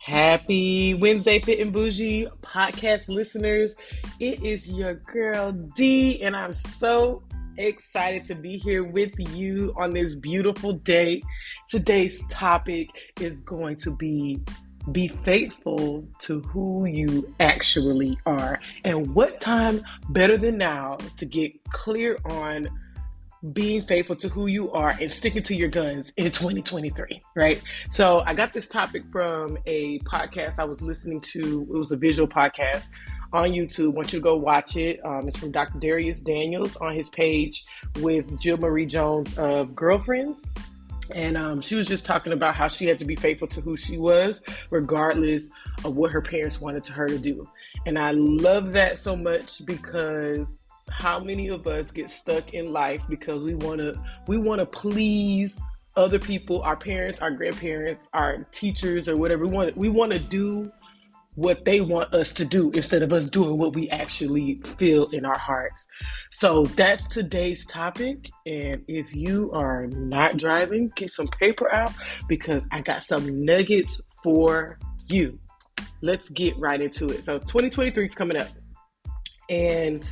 Happy Wednesday, Fit and Bougie podcast listeners. It is your girl D, and I'm so excited to be here with you on this beautiful day. Today's topic is going to be be faithful to who you actually are. And what time better than now to get clear on being faithful to who you are and sticking to your guns in 2023, right? So I got this topic from a podcast I was listening to. It was a visual podcast on YouTube. Want you to go watch it. Um, it's from Dr. Dharius Daniels on his page with Jill Marie Jones of Girlfriends. And um, she was just talking about how she had to be faithful to who she was, regardless of what her parents wanted to her to do. And I love that so much because how many of us get stuck in life because we want to we want to please other people, our parents, our grandparents, our teachers, or whatever. We want we want to do what they want us to do instead of us doing what we actually feel in our hearts. So that's today's topic. And if you are not driving, get some paper out because I got some nuggets for you. Let's get right into it. So 2023 is coming up. And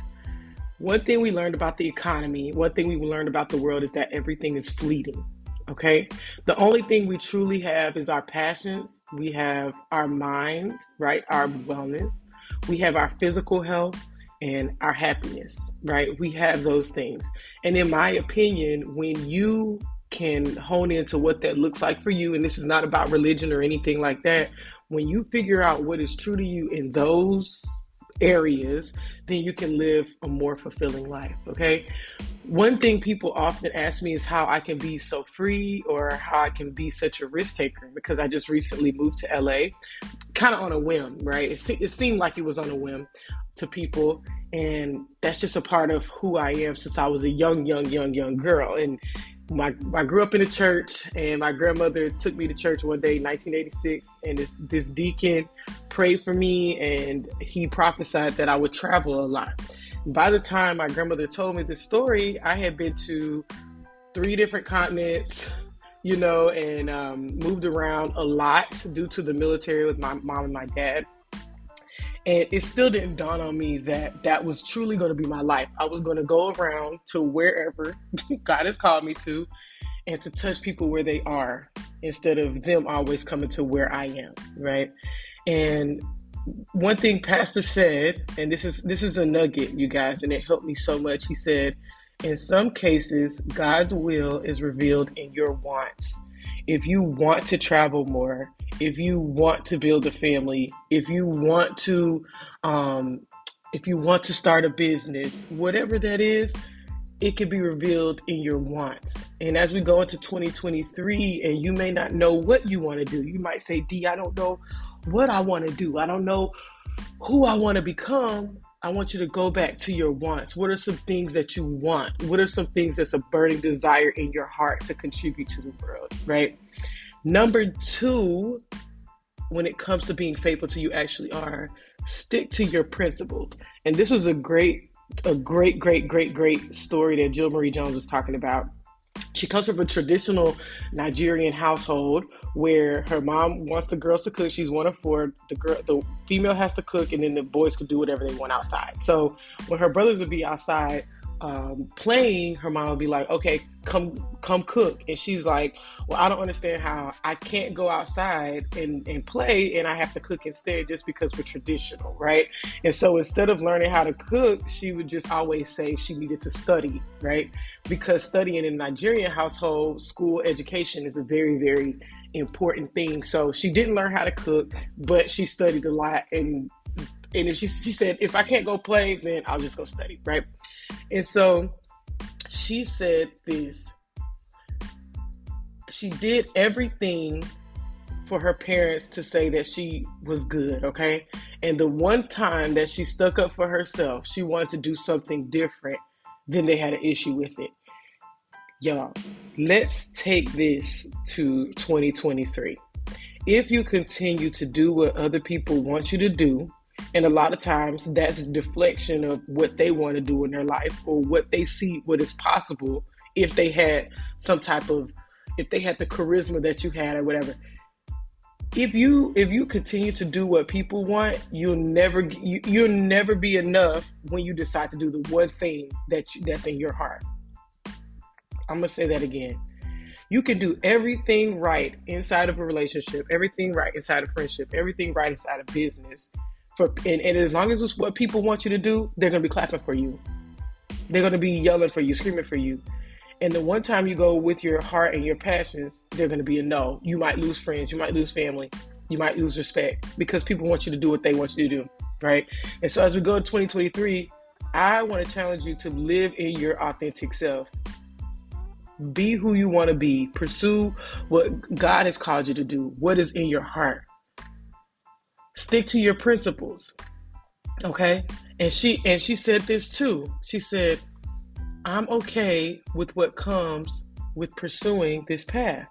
one thing we learned about the economy, one thing we learned about the world is that everything is fleeting. Okay. The only thing we truly have is our passions. We have our mind, right? Our wellness. We have our physical health and our happiness, right? We have those things. And in my opinion, when you can hone into what that looks like for you, and this is not about religion or anything like that, when you figure out what is true to you in those areas, then you can live a more fulfilling life. Okay. One thing people often ask me is how I can be so free or how I can be such a risk taker because I just recently moved to LA kind of on a whim, right? It, it seemed like it was on a whim to people. And that's just a part of who I am since I was a young, young, young, young girl. And my I grew up in a church, and my grandmother took me to church one day, 1986, and this, this deacon prayed for me, and he prophesied that I would travel a lot. By the time my grandmother told me this story, I had been to three different continents, you know, and um, moved around a lot due to the military with my mom and my dad. And it still didn't dawn on me that that was truly going to be my life. I was going to go around to wherever God has called me to and to touch people where they are instead of them always coming to where I am, right? And one thing pastor said, and this is this is a nugget, you guys, and it helped me so much. He said, in some cases, God's will is revealed in your wants if you want to travel more, if you want to build a family, if you want to, um, if you want to start a business, whatever that is, it can be revealed in your wants. And as we go into 2023, and you may not know what you want to do, you might say, D, I don't know what I want to do. I don't know who I want to become. I want you to go back to your wants. What are some things that you want? What are some things that's a burning desire in your heart to contribute to the world, right? Number two, when it comes to being faithful to you actually are, stick to your principles. And this was a great, a great, great, great, great story that Jill Marie Jones was talking about. She comes from a traditional Nigerian household where her mom wants the girls to cook. She's one of four. The girl, the female has to cook, and then the boys could do whatever they want outside. So when her brothers would be outside um, playing, her mom would be like, "Okay, come, come cook," and she's like, "Well, I don't understand how I can't go outside and, and play, and I have to cook instead, just because we're traditional, right?" And so instead of learning how to cook, she would just always say she needed to study, right? Because studying in Nigerian household, school education is a very, very important thing. So she didn't learn how to cook, but she studied a lot. And and she she said, if I can't go play, then I'll just go study, right? And so she said this. She did everything for her parents to say that she was good, okay? And the one time that she stuck up for herself, she wanted to do something different, then they had an issue with it. Y'all, let's take this to 2023. if you continue to do what other people want you to do, and a lot of times that's deflection of what they want to do in their life or what they see what is possible if they had some type of if they had the charisma that you had or whatever. If you if you continue to do what people want you'll never you, you'll never be enough when you decide to do the one thing that you, that's in your heart. I'm gonna say that again. You can do everything right inside of a relationship everything right inside of friendship everything right inside of business for and, and as long as it's what people want you to do they're gonna be clapping for you they're gonna be yelling for you screaming for you and the one time you go with your heart and your passions, they're to be a no. You might lose friends, you might lose family, you might lose respect because people want you to do what they want you to do, right? And so as we go to 2023, I want to challenge you to live in your authentic self. Be who you want to be. Pursue what God has called you to do. What is in your heart? Stick to your principles. Okay? And she and she said this too. She said, I'm okay with what comes with pursuing this path.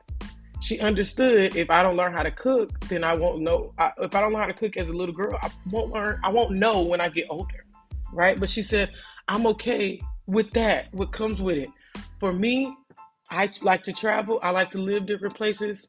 She understood if I don't learn how to cook, then I won't know. I, if I don't learn how to cook as a little girl, I won't learn. I won't know when I get older, right? But she said, I'm okay with that. What comes with it? For me, I like to travel. I like to live different places.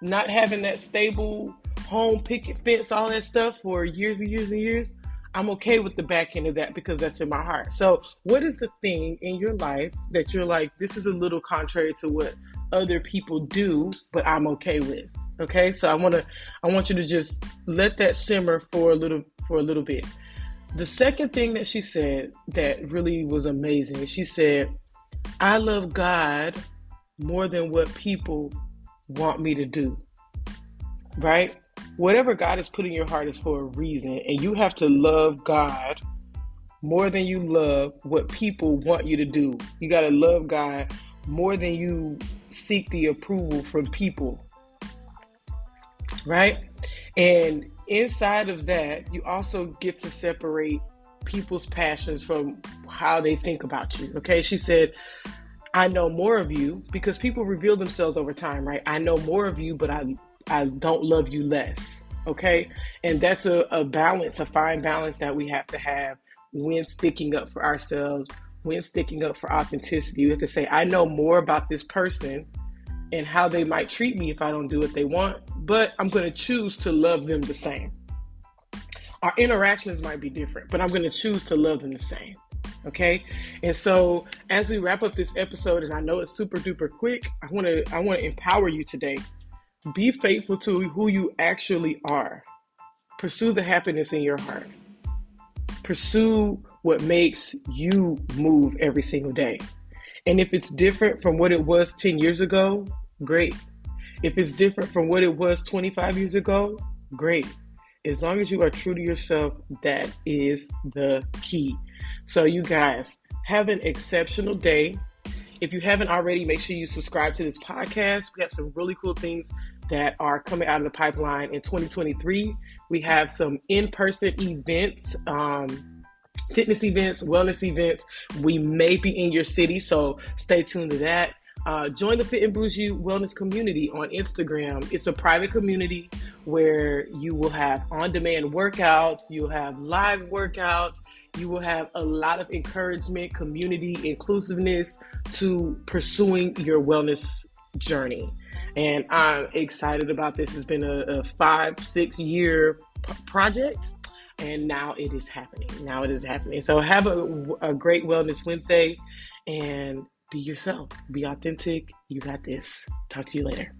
Not having that stable home picket fence, all that stuff for years and years and years. I'm okay with the back end of that because that's in my heart. So, what is the thing in your life that you're like, this is a little contrary to what other people do, but I'm okay with? Okay, so I want to, I want you to just let that simmer for a little, for a little bit. The second thing that she said that really was amazing, she said, "I love God more than what people want me to do." Right? Whatever God has put in your heart is for a reason, and you have to love God more than you love what people want you to do. You got to love God more than you seek the approval from people. Right? And inside of that, you also get to separate people's passions from how they think about you. Okay? She said, I know more of you because people reveal themselves over time, right? I know more of you, but I I don't love you less. Okay. And that's a, a balance, a fine balance that we have to have when sticking up for ourselves, when sticking up for authenticity. You have to say, I know more about this person and how they might treat me if I don't do what they want, but I'm going to choose to love them the same. Our interactions might be different, but I'm going to choose to love them the same. Okay. And so as we wrap up this episode, and I know it's super duper quick, I want to, I want to empower you today be faithful to who you actually are. Pursue the happiness in your heart. Pursue what makes you move every single day. And if it's different from what it was 10 years ago, great. If it's different from what it was 25 years ago, great. As long as you are true to yourself, that is the key. So, you guys, have an exceptional day. If you haven't already, make sure you subscribe to this podcast. We have some really cool things that are coming out of the pipeline in 2023. We have some in person events. Um, fitness events, wellness events. We may be in your city, so stay tuned to that. Uh, join the Fit and Bougie Wellness community on Instagram. It's a private community where you will have on demand workouts, you'll have live workouts, you will have a lot of encouragement, community, inclusiveness to pursuing your wellness journey and I'm excited about this. It's been a, a five, six year p- project, and now it is happening. Now it is happening. So have a, a great Wellness Wednesday and be yourself, be authentic. You got this. Talk to you later.